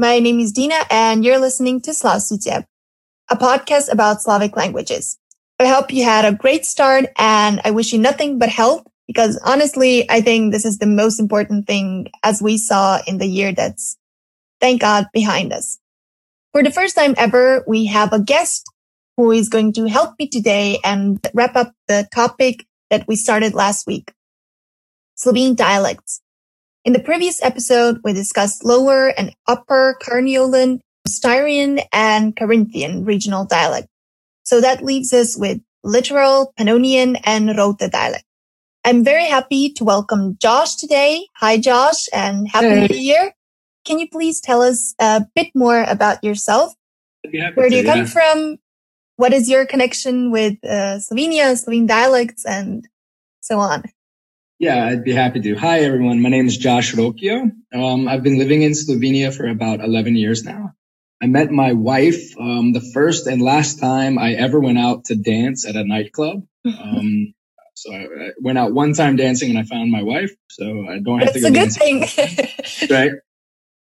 My name is Dina and you're listening to Slavsutieb, a podcast about Slavic languages. I hope you had a great start and I wish you nothing but health because honestly, I think this is the most important thing as we saw in the year that's, thank God, behind us. For the first time ever, we have a guest who is going to help me today and wrap up the topic that we started last week. Slovene dialects. In the previous episode, we discussed lower and upper Carniolan, Styrian, and Carinthian regional dialect. So that leaves us with littoral Pannonian, and Rota dialect. I'm very happy to welcome Josh today. Hi, Josh, and happy Hey. new year. Can you please tell us a bit more about yourself? I'd be happy Where do you come yeah. from? What is your connection with uh, Slovenia, Slovene dialects, and so on? Yeah, I'd be happy to. Hi, everyone. My name is Josh Rokio. Um, I've been living in Slovenia for about 11 years now. I met my wife um, the first and last time I ever went out to dance at a nightclub. Um, so I, I went out one time dancing and I found my wife. So I don't have That's to a go good dancing. thing. right?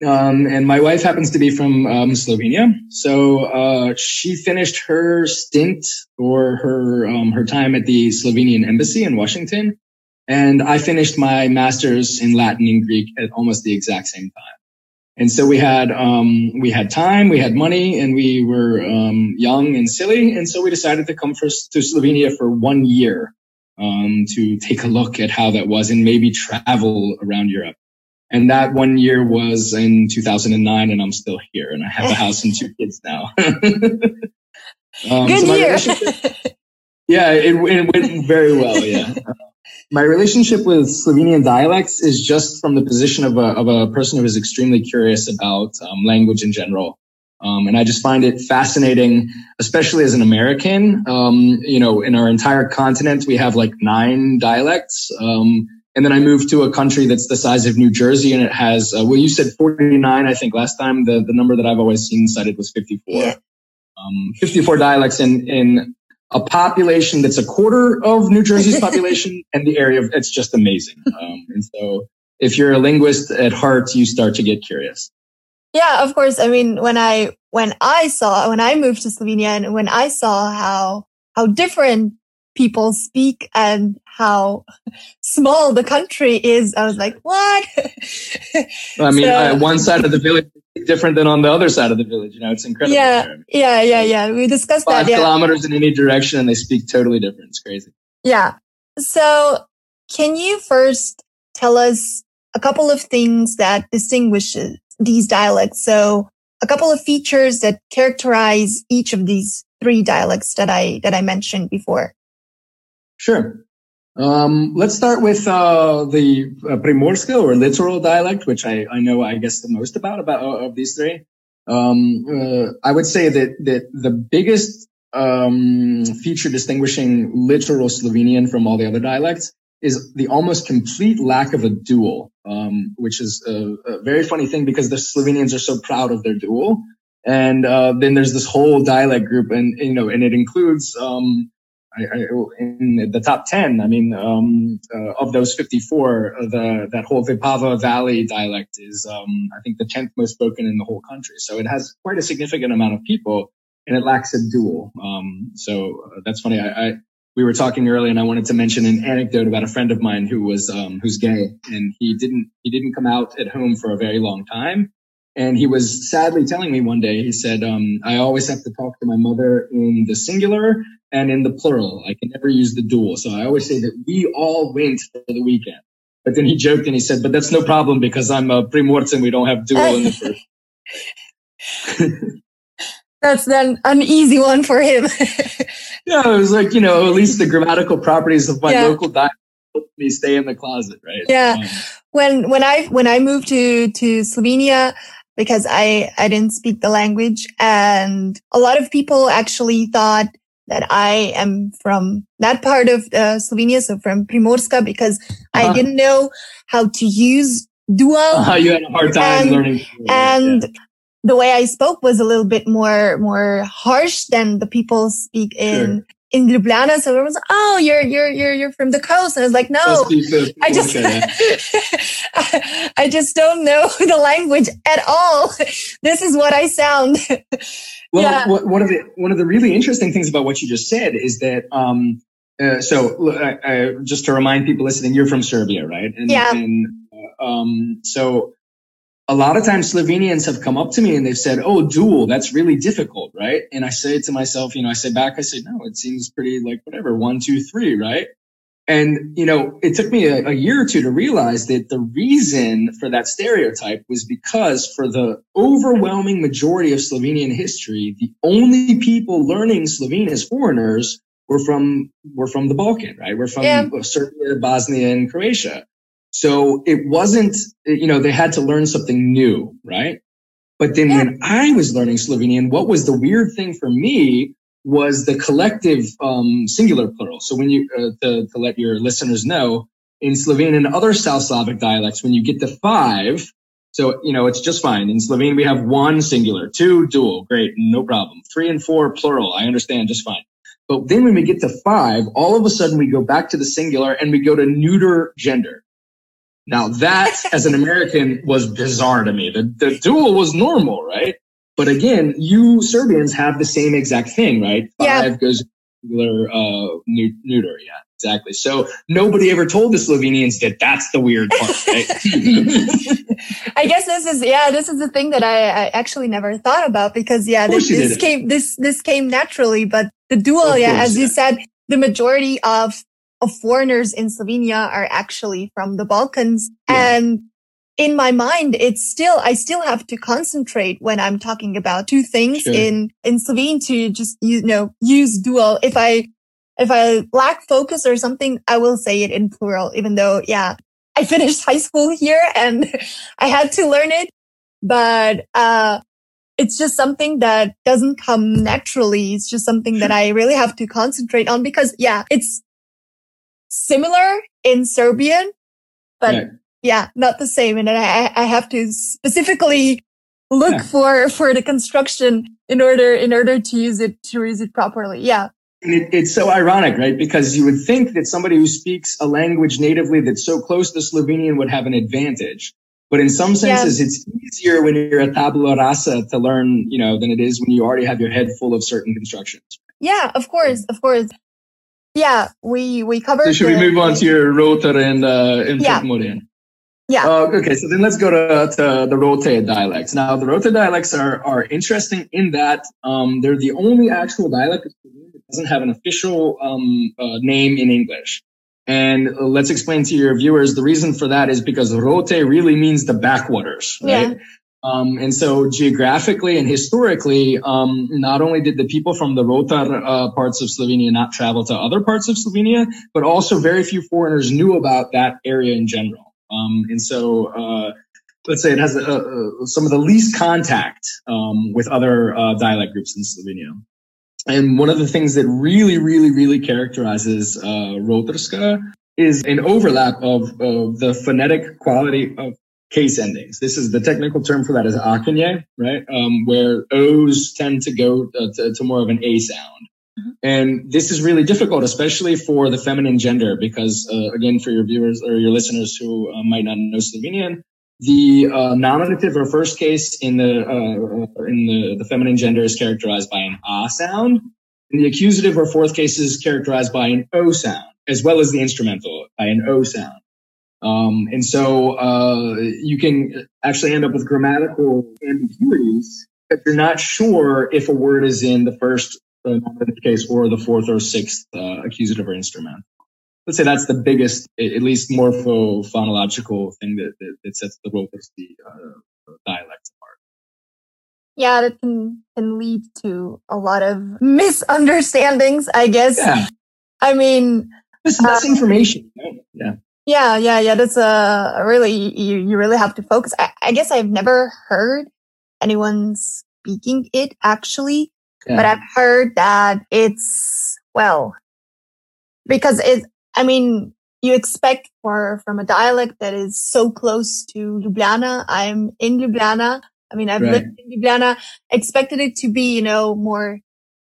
Um, and my wife happens to be from um, Slovenia, so uh, she finished her stint or her um, her time at the Slovenian embassy in Washington, and I finished my master's in Latin and Greek at almost the exact same time. And so we had um, we had time, we had money, and we were um, young and silly, and so we decided to come first to Slovenia for one year um, to take a look at how that was and maybe travel around Europe. And that one year was in 2009 and I'm still here and I have a house and two kids now. Um, good so year. yeah, it, it went very well. Yeah. My relationship with Slovenian dialects is just from the position of a, of a person who is extremely curious about um, language in general. Um, and I just find it fascinating, especially as an American. Um, you know, in our entire continent, we have like nine dialects. Um, and then I moved to a country that's the size of New Jersey and it has, uh, well, you said 49, I think last time. The, the number that I've always seen cited was 54. Yeah. Um, 54 dialects in, in a population that's a quarter of New Jersey's population and the area of, it's just amazing. Um, and so if you're a linguist at heart, you start to get curious. Yeah, of course. I mean, when I when I saw when I moved to Slovenia and when I saw how how different people speak and how small the country is, I was like, what? I mean, So- uh, one side of the village different than on the other side of the village. You know, it's incredible. yeah, yeah, yeah, yeah. We discussed Five that. Yeah, kilometers in any direction and they speak totally different. It's crazy. yeah. So, can you first tell us a couple of things that distinguishes these dialects? So, a couple of features that characterize each of these three dialects that I that I mentioned before. Sure. Um, let's start with uh, the uh, Primorska or littoral dialect, which I, I know, I guess, the most about about uh, of these three. Um, uh, I would say that that the biggest um, feature distinguishing littoral Slovenian from all the other dialects is the almost complete lack of a dual, um, which is a, a very funny thing because the Slovenians are so proud of their dual. And uh, then there's this whole dialect group, and you know, and it includes um, I, I, in the top 10, I mean, um, uh, of those 54, uh, the, that whole Vipava Valley dialect is, um, I think the 10th most spoken in the whole country. So it has quite a significant amount of people and it lacks a dual. Um, so uh, that's funny. I, I, we were talking earlier and I wanted to mention an anecdote about a friend of mine who was, um, who's gay and he didn't, he didn't come out at home for a very long time. And he was sadly telling me one day, he said, um, I always have to talk to my mother in the singular and in the plural. I can never use the dual. So I always say that we all went for the weekend. But then he joked and he said, but that's no problem because I'm a primorce and we don't have dual in the first. That's then an easy one for him. yeah, it was like, you know, at least the grammatical properties of my Yeah. local dialect me stay in the closet, right? Yeah. Um, when when I when I moved to to Slovenia because I I didn't speak the language and a lot of people actually thought that I am from that part of uh, Slovenia, so from Primorska, because I Uh-huh. didn't know how to use dual uh, you had a hard time And- learning. and the way I spoke was a little bit more more harsh than the people speak in in Ljubljana. So everyone's like, "Oh, you're you're you're you're from the coast." And I was like, "No, I just I just don't know the language at all. this is what I sound." well, yeah. one of the one of the really interesting things about what you just said is that. Um, uh, so, uh, uh, just to remind people listening, you're from Serbia, right? And, yeah. And uh, um, so, a lot of times Slovenians have come up to me and they've said, Oh, dual, that's really difficult, right? And I say to myself, you know, I say back, I say, no, it seems pretty like whatever, one, two, three, right? And, you know, it took me a, a, year or two to realize that the reason for that stereotype was because for the overwhelming majority of Slovenian history, the only people learning Slovene as foreigners were from, were from the Balkan, right? We're from yeah. Serbia, Bosnia, and Croatia. So it wasn't, you know, they had to learn something new, right? But then yeah. when I was learning Slovenian, what was the weird thing for me was the collective um, singular plural. So when you, uh, to, to let your listeners know, in Slovene and other South Slavic dialects, when you get to five, so, you know, it's just fine. In Slovene, we have one singular, two dual, great, no problem. Three and four plural, I understand just fine. But then when we get to five, all of a sudden we go back to the singular and we go to neuter gender. Now that as an American was bizarre to me. The, the dual was normal, right? But again, you Serbians have the same exact thing, right? Five yeah. goes singular, uh, neuter. Yeah, exactly. So nobody ever told the Slovenians that that's the weird part, right? I guess this is, yeah, this is the thing that I, I actually never thought about because yeah, this, this came, this, this came naturally, but the dual, yeah, as yeah. you said, the majority of of foreigners in Slovenia are actually from the Balkans. Yeah. And in my mind, it's still, I still have to concentrate when I'm talking about two things sure. in, in Slovene to just, you know, use dual. If I, if I lack focus or something, I will say it in plural, even though, yeah, I finished high school here and I had to learn it. But, uh, it's just something that doesn't come naturally. It's just something that I really have to concentrate on because yeah, it's similar in Serbian, but right. yeah, not the same. And I, I have to specifically look yeah. for, for the construction in order, in order to use it, to use it properly. Yeah. It, it's so ironic, right? Because you would think that somebody who speaks a language natively that's so close to Slovenian would have an advantage. But in some senses, it's easier when you're a tabula rasa to learn, you know, than it is when you already have your head full of certain constructions. Yeah, of course, of course. Yeah, we we covered. So should the, we move on to your rotor and uh, yeah. Yeah. Uh, okay, so then let's go to, to the Rovte dialects. Now, the Rovte dialects are, are interesting in that um, they're the only actual dialect that doesn't have an official um, uh, name in English. And uh, let's explain to your viewers the reason for that is because Rovte really means the backwaters, right? Yeah. Um, and so geographically and historically, um, not only did the people from the Rotar uh, parts of Slovenia not travel to other parts of Slovenia, but also very few foreigners knew about that area in general. Um, and so, uh, let's say it has some of the least contact um, with other uh, dialect groups in Slovenia. And one of the things that really, really, really characterizes uh, Rovtarska is an overlap of, of the phonetic quality of case endings. This is the technical term for that is akanje, right? Um, where O's tend to go uh, to, to, more of an A sound. Mm-hmm. And this is really difficult, especially for the feminine gender, because uh, again, for your viewers or your listeners who uh, might not know Slovenian, the uh, nominative or first case in the uh, in the, the feminine gender is characterized by an A sound, and the accusative or fourth case is characterized by an O sound, as well as the instrumental by an O sound. Um, and so uh, you can actually end up with grammatical ambiguities if you're not sure if a word is in the first uh, case or the fourth or sixth uh, accusative or instrument. Let's say that's the biggest, at least morpho phonological thing that, that, that sets the the uh, dialects apart. Yeah, that can can lead to a lot of misunderstandings, I guess. Yeah. I mean, this misinformation. Yeah. Yeah, yeah, yeah. That's a really you you really have to focus. I, I guess I've never heard anyone speaking it actually, yeah. but I've heard that it's well because it. I mean, you expect for from a dialect that is so close to Ljubljana. I'm in Ljubljana. I mean, I've right. lived in Ljubljana. Expected it to be, you know, more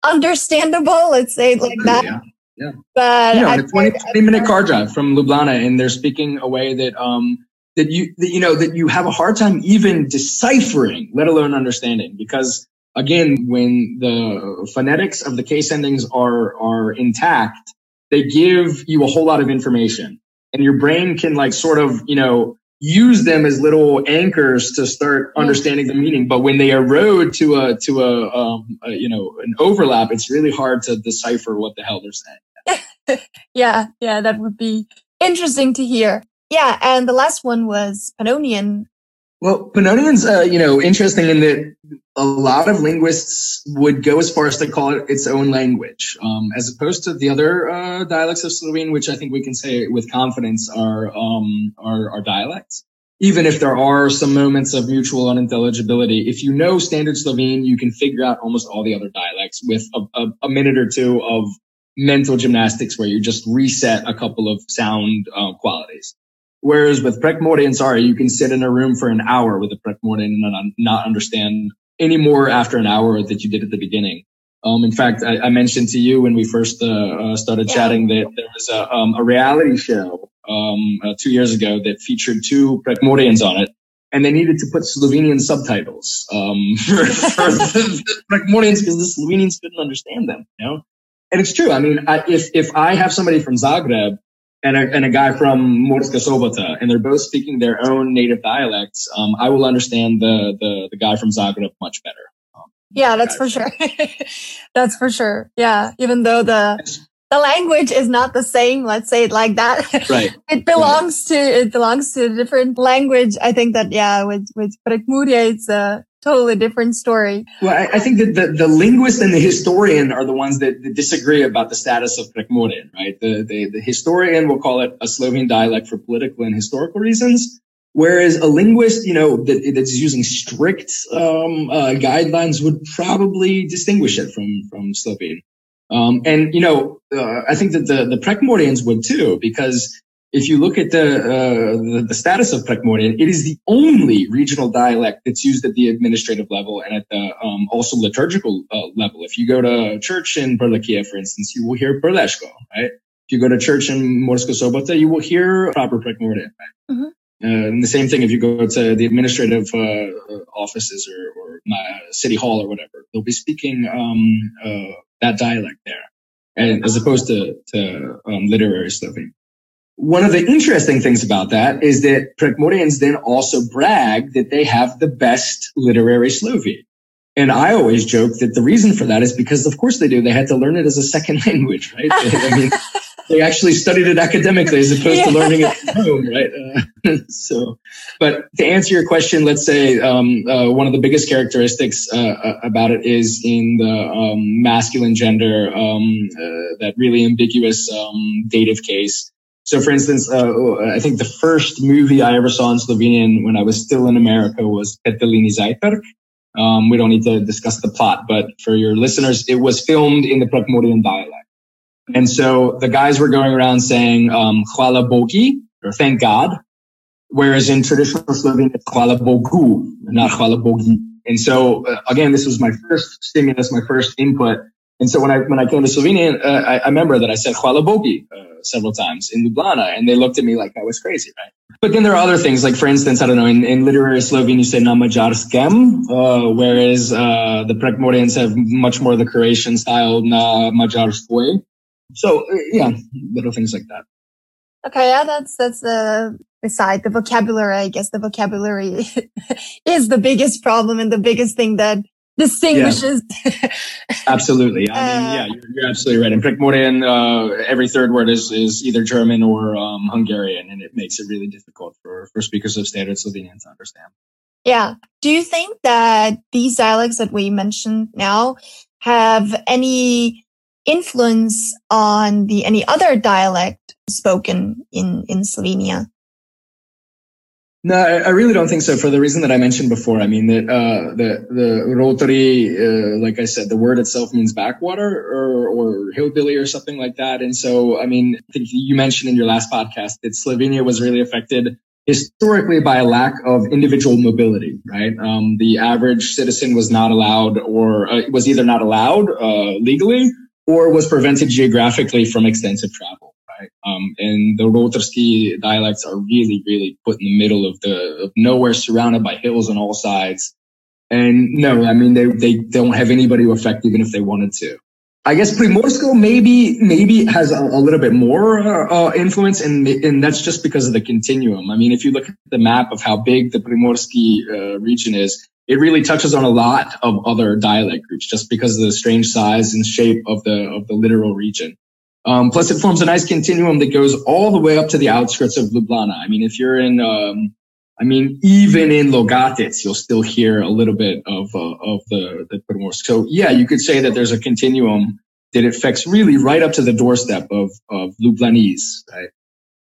understandable. Let's say it like that. Yeah. Yeah. But you know, a 20, 20 minute car drive from Ljubljana and they're speaking a way that, um, that you, that, you know, that you have a hard time even deciphering, let alone understanding. Because again, when the phonetics of the case endings are, are intact, they give you a whole lot of information and your brain can like sort of, you know, use them as little anchors to start understanding the meaning. But when they erode to a, to a, um, a, you know, an overlap, it's really hard to decipher what the hell they're saying. yeah, yeah, that would be interesting to hear. Yeah, and the last one was Pannonian. Well, Pannonian's, uh, you know, interesting in that a lot of linguists would go as far as to call it its own language, um, as opposed to the other uh, dialects of Slovene, which I think we can say with confidence are um, are, are dialects. Even if there are some moments of mutual unintelligibility, if you know standard Slovene, you can figure out almost all the other dialects with a, a, a minute or two of mental gymnastics where you just reset a couple of sound uh, qualities. Whereas with Prekmurian, sorry, you can sit in a room for an hour with a Prekmurian and not, understand any more after an hour that you did at the beginning. Um, in fact, I, I mentioned to you when we first uh, uh, started Yeah. chatting that there was a, um, a reality show um, uh, two years ago that featured two Prekmurians on it, and they needed to put Slovenian subtitles um, for, for the Prekmurians because the Slovenians couldn't understand them. You know, and it's true. I mean, I, if if I have somebody from Zagreb and a, and a guy from Murska Sobota, and they're both speaking their own native dialects, um, I will understand the, the the guy from Zagreb much better. Um, Yeah, that's for sure. that's for sure. Yeah, even though the the language is not the same, let's say it like that. Right. it belongs to it belongs to a different language. I think that yeah, with with Prekmuria, it's a totally different story. Well, I, I think that the, the linguist and the historian are the ones that, that disagree about the status of Prekmurian, right? The, the, the historian will call it a Slovene dialect for political and historical reasons. Whereas a linguist, you know, that, that's using strict um, uh, guidelines would probably distinguish it from from Slovene. Um, and you know, uh, I think that the the would too, because if you look at the, uh, the the status of Prekmurian, it is the only regional dialect that's used at the administrative level and at the um, also liturgical uh, level. If you go to church in Prlekija, for instance, you will hear Prleško, right? If you go to church in Murska Sobota, you will hear proper Prekmorian, right? Mhm. Uh, and the same thing if you go to the administrative uh, offices or, or city hall or whatever, they'll be speaking um, uh, that dialect there, and as opposed to to um, literary Slovene. One of the interesting things about that is that Prekmurians then also brag that they have the best literary Slovene. And I always joke that the reason for that is because, of course, they do. They had to learn it as a second language, right? I mean, they actually studied it academically as opposed to learning it from home, right? Uh, so, but to answer your question, let's say um, uh, one of the biggest characteristics uh, uh, about it is in the um, masculine gender, um, uh, that really ambiguous um, dative case. So, for instance, uh, I think the first movie I ever saw in Slovenian when I was still in America was Petelinji Zajtrk. Um, we don't need to discuss the plot, but for your listeners, it was filmed in the Prekmurian dialect. And so the guys were going around saying, um, Hvala Bogi, or thank God. Whereas in traditional Slovene, it's Hvala Bogu, not Hvala Bogi. And so, uh, again, this was my first stimulus, my first input. And so when I, when I came to Slovenia, uh, I, I remember that I said Hvala Bogi, uh, several times in Ljubljana and they looked at me like I was crazy, right? But then there are other things, like for instance, I don't know, in, in literary Slovene, you say na Madžarskem, uh, whereas, uh, the Prekmurians have much more the Croatian style na. So, uh, yeah, little things like that. Okay, yeah, that's that's the beside the vocabulary. I guess the vocabulary is the biggest problem and the biggest thing that distinguishes. Absolutely. I mean, yeah, you're, you're absolutely right. In Prekmurian, uh, every third word is, is either German or um, Hungarian, and it makes it really difficult for, for speakers of standard Slovenian to understand. yeah. Do you think that these dialects that we mentioned now have any influence on the any other dialect spoken in in Slovenia? No, I, really don't think so. For the reason that I mentioned before, I mean that uh, the the rotary, uh, like I said, the word itself means backwater or or hillbilly or something like that. And so, I mean, I think you mentioned in your last podcast that Slovenia was really affected historically by a lack of individual mobility, right? Um, the average citizen was not allowed or uh, was either not allowed uh, legally or was prevented geographically from extensive travel, Um, and the Rovtarski dialects are really, really put in the middle of the of nowhere, surrounded by hills on all sides. And no, I mean, they, they don't have anybody to affect even if they wanted to. I guess Primorsko maybe maybe has a, a little bit more uh, uh, influence, and and that's just because of the continuum. I mean, if you look at the map of how big the Primorsky uh, region is, it really touches on a lot of other dialect groups, just because of the strange size and shape of the of the littoral region. Um, plus, it forms a nice continuum that goes all the way up to the outskirts of Ljubljana. I mean, if you're in um, I mean, even in Logatec, you'll still hear a little bit of uh, of the the Primorsk. So yeah, you could say that there's a continuum that affects really right up to the doorstep of of Lublanese, right?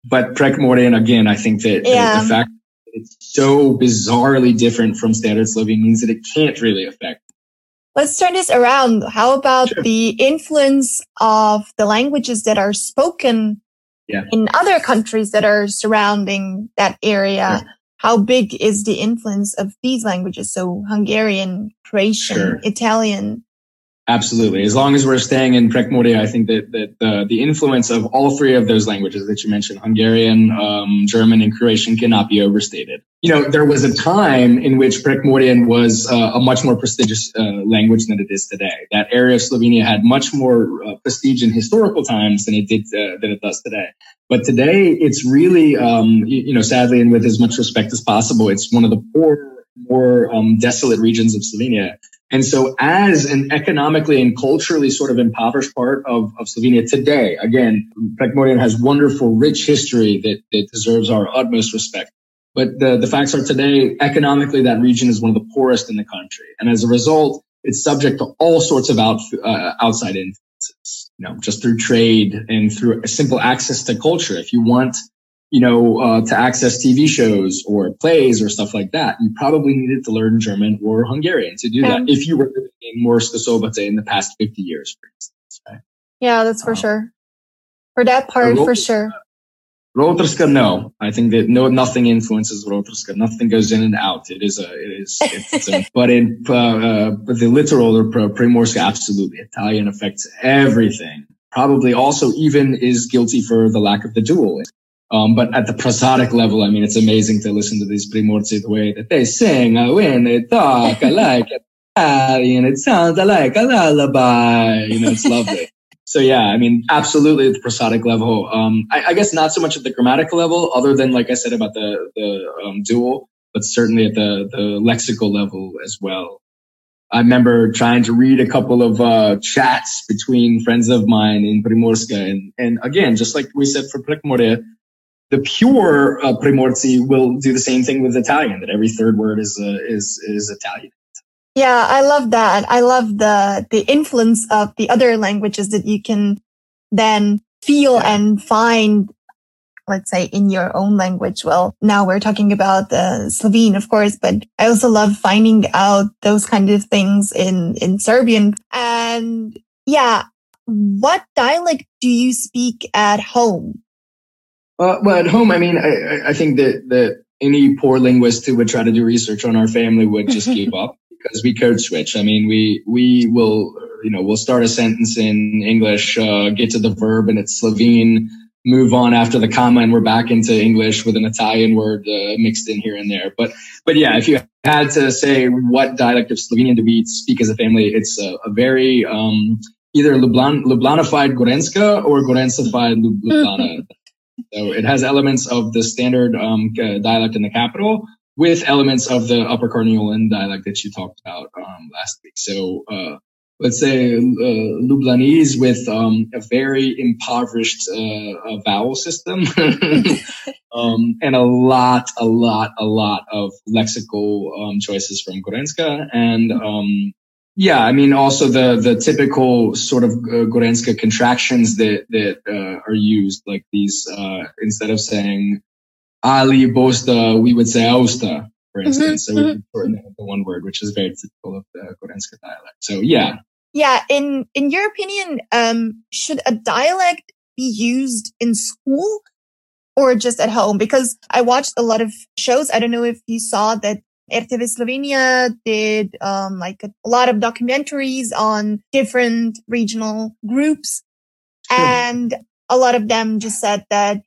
But Prekmurian, again, I think that yeah. the, the fact that it's so bizarrely different from Standard Slovene means that it can't really affect. Let's turn this around. How about sure. the influence of the languages that are spoken yeah. in other countries that are surrounding that area? Sure how big is the influence of these languages? So Hungarian, Croatian, sure. Italian. Absolutely. As long as we're staying in Prekmurje, I think that, that uh, the influence of all three of those languages that you mentioned, Hungarian, um, German, and Croatian cannot be overstated. You know, there was a time in which Prekmurjian was uh, a much more prestigious uh, language than it is today. That area of Slovenia had much more uh, prestige in historical times than it did, uh, than it does today. But today, it's really, um, you, you, know, sadly, and with as much respect as possible, it's one of the poor, more um, desolate regions of Slovenia. And so, as an economically and culturally sort of impoverished part of, of Slovenia today, again, Prekmurjian has wonderful, rich history that, that deserves our utmost respect. But the, the facts are today, economically, that region is one of the poorest in the country. And as a result, it's subject to all sorts of out, uh, outside influences you know, just through trade and through a simple access to culture. If you want, you know, uh, to access TV shows or plays or stuff like that, you probably needed to learn German or Hungarian to do that. If you were living in Sobota in the past 50 years, for instance. Right? Yeah, that's for um, sure. For that part, for sure. Rovtarska, no. I think that no, nothing influences Rovtarska. Nothing goes in and out. It is a, it is, it's a, but in, uh, uh, but the littoral or Primorska, absolutely. Italian affects everything. Probably also even is guilty for the lack of the dual. Um, but at the prosodic level, I mean, it's amazing to listen to these Primorci the way that they sing, I win, they talk, I like Italian. It sounds like a lullaby. You know, it's lovely. So yeah, I mean, absolutely at the prosodic level. Um, I, I, guess not so much at the grammatical level, other than like I said about the the um, dual, but certainly at the the lexical level as well. I remember trying to read a couple of uh, chats between friends of mine in Primorska, and and again, just like we said for Prekmurje, the pure uh, Primorci will do the same thing with Italian. That every third word is uh, is is Italian. Yeah, I love that. I love the the influence of the other languages that you can then feel yeah. and find let's say in your own language. Well, now we're talking about the Slovene, of course, but I also love finding out those kind of things in, in Serbian. And yeah, what dialect do you speak at home? Uh, well, at home, I mean, I, I think that, that any poor linguist who would try to do research on our family would just give up because we code switch. I mean, we we will you know we'll start a sentence in English, uh, get to the verb, and it's Slovene. Move on after the comma, and we're back into English with an Italian word uh, mixed in here and there. But but yeah, if you had to say what dialect of Slovenian do we speak as a family, it's a, a very um, either Lublan, Lublanified Gorenjska or Gorensified Ljubljana. so it has elements of the standard um, dialect in the capital, with elements of the Upper Carniolan dialect that you talked about um, last week. So uh, let's say uh, Lublanese with um, a very impoverished uh, vowel system um, and a lot, a lot, a lot of lexical um, choices from Gorenjska and um, yeah, I mean, also the the typical sort of uh, Gorenjska contractions that that uh, are used, like these uh, instead of saying Ali Bosta, we would say Austa, for mm-hmm, instance. Mm-hmm, so we shorten the one word, which is very typical of the Gorenjska dialect. So yeah. Yeah. In, in your opinion, um, should a dialect be used in school or just at home? Because I watched a lot of shows. I don't know if you saw that RTV Slovenia did um, like a, a, lot of documentaries on different regional groups. Sure. And a lot of them just said that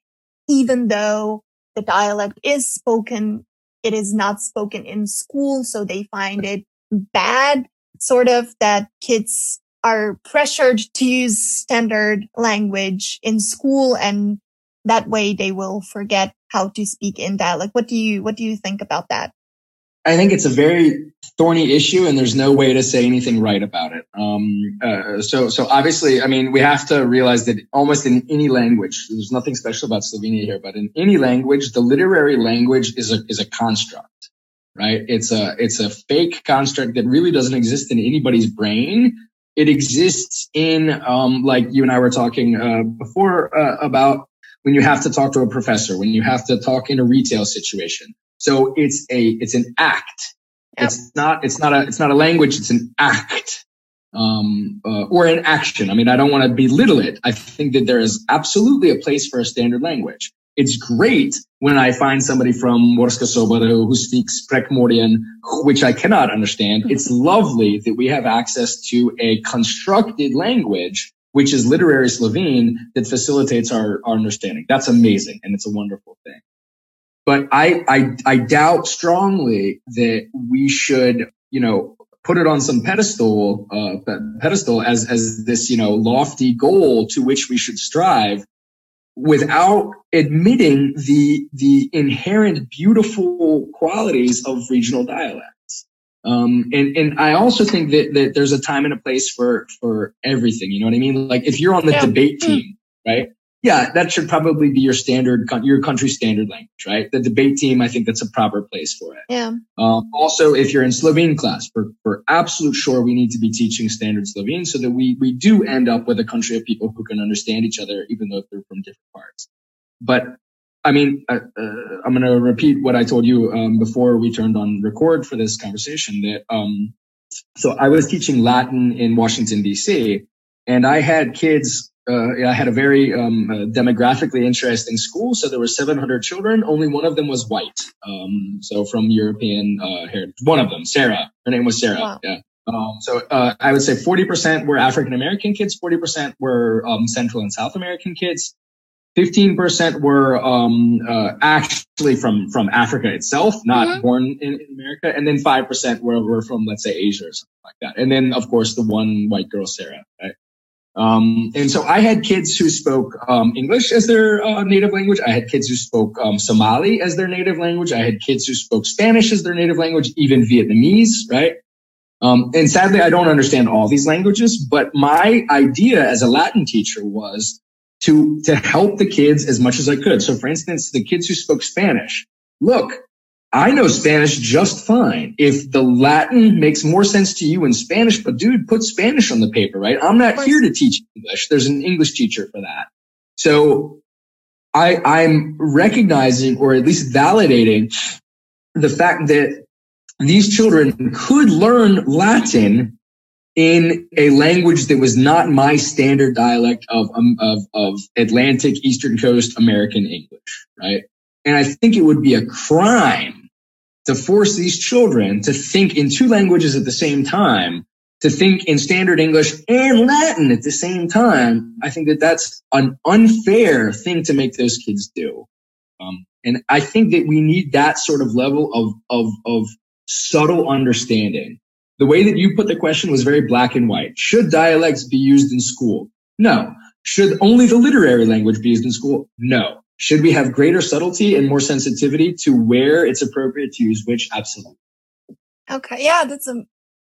even though the dialect is spoken, it is not spoken in school. So they find it bad, sort of that kids are pressured to use standard language in school and that way they will forget how to speak in dialect. What do you, what do you think about that? I think it's a very thorny issue, and there's no way to say anything right about it. Um, uh, so, so obviously, I mean, we have to realize that almost in any language, there's nothing special about Slovenia here, but in any language, the literary language is a is a construct, right? It's a it's a fake construct that really doesn't exist in anybody's brain. It exists in, um, like you and I were talking uh, before uh, about when you have to talk to a professor, when you have to talk in a retail situation so it's a, it's an act. Yep. It's not, it's not a, it's not a language. It's an act. Um, uh, or an action. I mean, I don't want to belittle it. I think that there is absolutely a place for a standard language. It's great when I find somebody from Murska Sobota who speaks Prekmurjan, which I cannot understand. Mm-hmm. It's lovely that we have access to a constructed language, which is literary Slovene that facilitates our, our understanding. That's amazing. And it's a wonderful thing. But I, I, I doubt strongly that we should, you know, put it on some pedestal, uh, pedestal as, as this, you know, lofty goal to which we should strive without admitting the, the inherent beautiful qualities of regional dialects. Um, and, and I also think that, that there's a time and a place for, for everything. You know what I mean? Like if you're on the yeah. debate team, right? Yeah, that should probably be your standard, your country standard language, right? The debate team, I think that's a proper place for it. Yeah. Um, also, if you're in Slovene class, for, for absolute sure, we need to be teaching standard Slovene so that we, we do end up with a country of people who can understand each other, even though they're from different parts. But I mean, uh, uh, I'm going to repeat what I told you um, before we turned on record for this conversation. That um, so I was teaching Latin in Washington D.C. and I had kids uh, I had a very um, uh, demographically interesting school. So there were 700 children. Only one of them was white. Um, so from European uh, heritage. One of them, Sarah. Her name was Sarah. Wow. Yeah. Um, so uh, I would say 40% were African American kids. 40% were um, Central and South American kids. 15% were um, uh, actually from from Africa itself, not mm-hmm. born in, in, America, and then 5% were, were from let's say Asia or something like that. And then of course the one white girl, Sarah. Right? Um, and so I had kids who spoke um, English as their uh, native language. I had kids who spoke um, Somali as their native language. I had kids who spoke Spanish as their native language, even Vietnamese, right? Um, and sadly, I don't understand all these languages, but my idea as a Latin teacher was to, to help the kids as much as I could. So for instance, the kids who spoke Spanish, look, I know Spanish just fine. If the Latin makes more sense to you in Spanish, but dude, put Spanish on the paper, right? I'm not here to teach English. There's an English teacher for that. So I, I'm recognizing or at least validating the fact that these children could learn Latin in a language that was not my standard dialect of, um, of, of Atlantic Eastern Coast American English, right? And I think it would be a crime to force these children to think in two languages at the same time, to think in standard English and Latin at the same time, I think that that's an unfair thing to make those kids do. Um, and I think that we need that sort of level of, of, of subtle understanding. The way that you put the question was very black and white. Should dialects be used in school? No. Should only the literary language be used in school? No. Should we have greater subtlety and more sensitivity to where it's appropriate to use which? Absolutely. Okay. Yeah, that's a,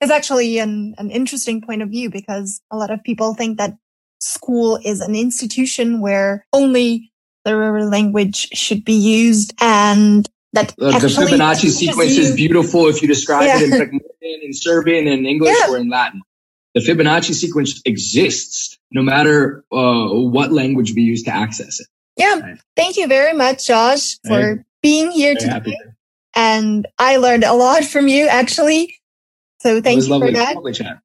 it's actually an, an interesting point of view because a lot of people think that school is an institution where only the language should be used and that uh, the Fibonacci sequence is beautiful if you describe yeah. it in, in Serbian and English yeah. or in Latin. The Fibonacci sequence exists no matter uh, what language we use to access it. Yeah. Right. Thank you very much, Josh, for hey, being here today. And I learned a lot from you, actually. So thank you lovely, for that. Lovely chat.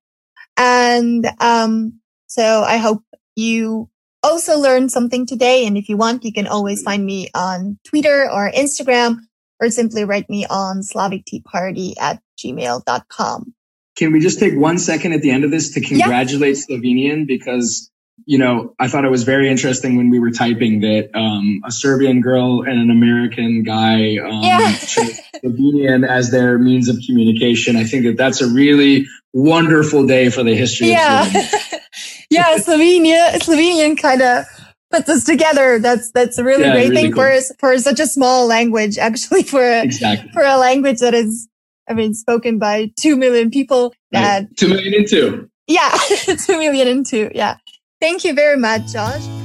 And um, so I hope you also learned something today. And if you want, you can always find me on Twitter or Instagram or simply write me on slavicteaparty at gmail.com. Can we just take one second at the end of this to congratulate yeah. Slovenian because you know, I thought it was very interesting when we were typing that um, a Serbian girl and an American guy um, yeah. chose Slovenian as their means of communication. I think that that's a really wonderful day for the history yeah. of yeah, Slovenia, Slovenian kind of puts us together. That's that's a really yeah, great really thing cool. for for such a small language. Actually, for a, exactly. for a language that is, I mean, spoken by two million people. That right. two million and two. Yeah, two million and two. Yeah. Thank you very much, Josh.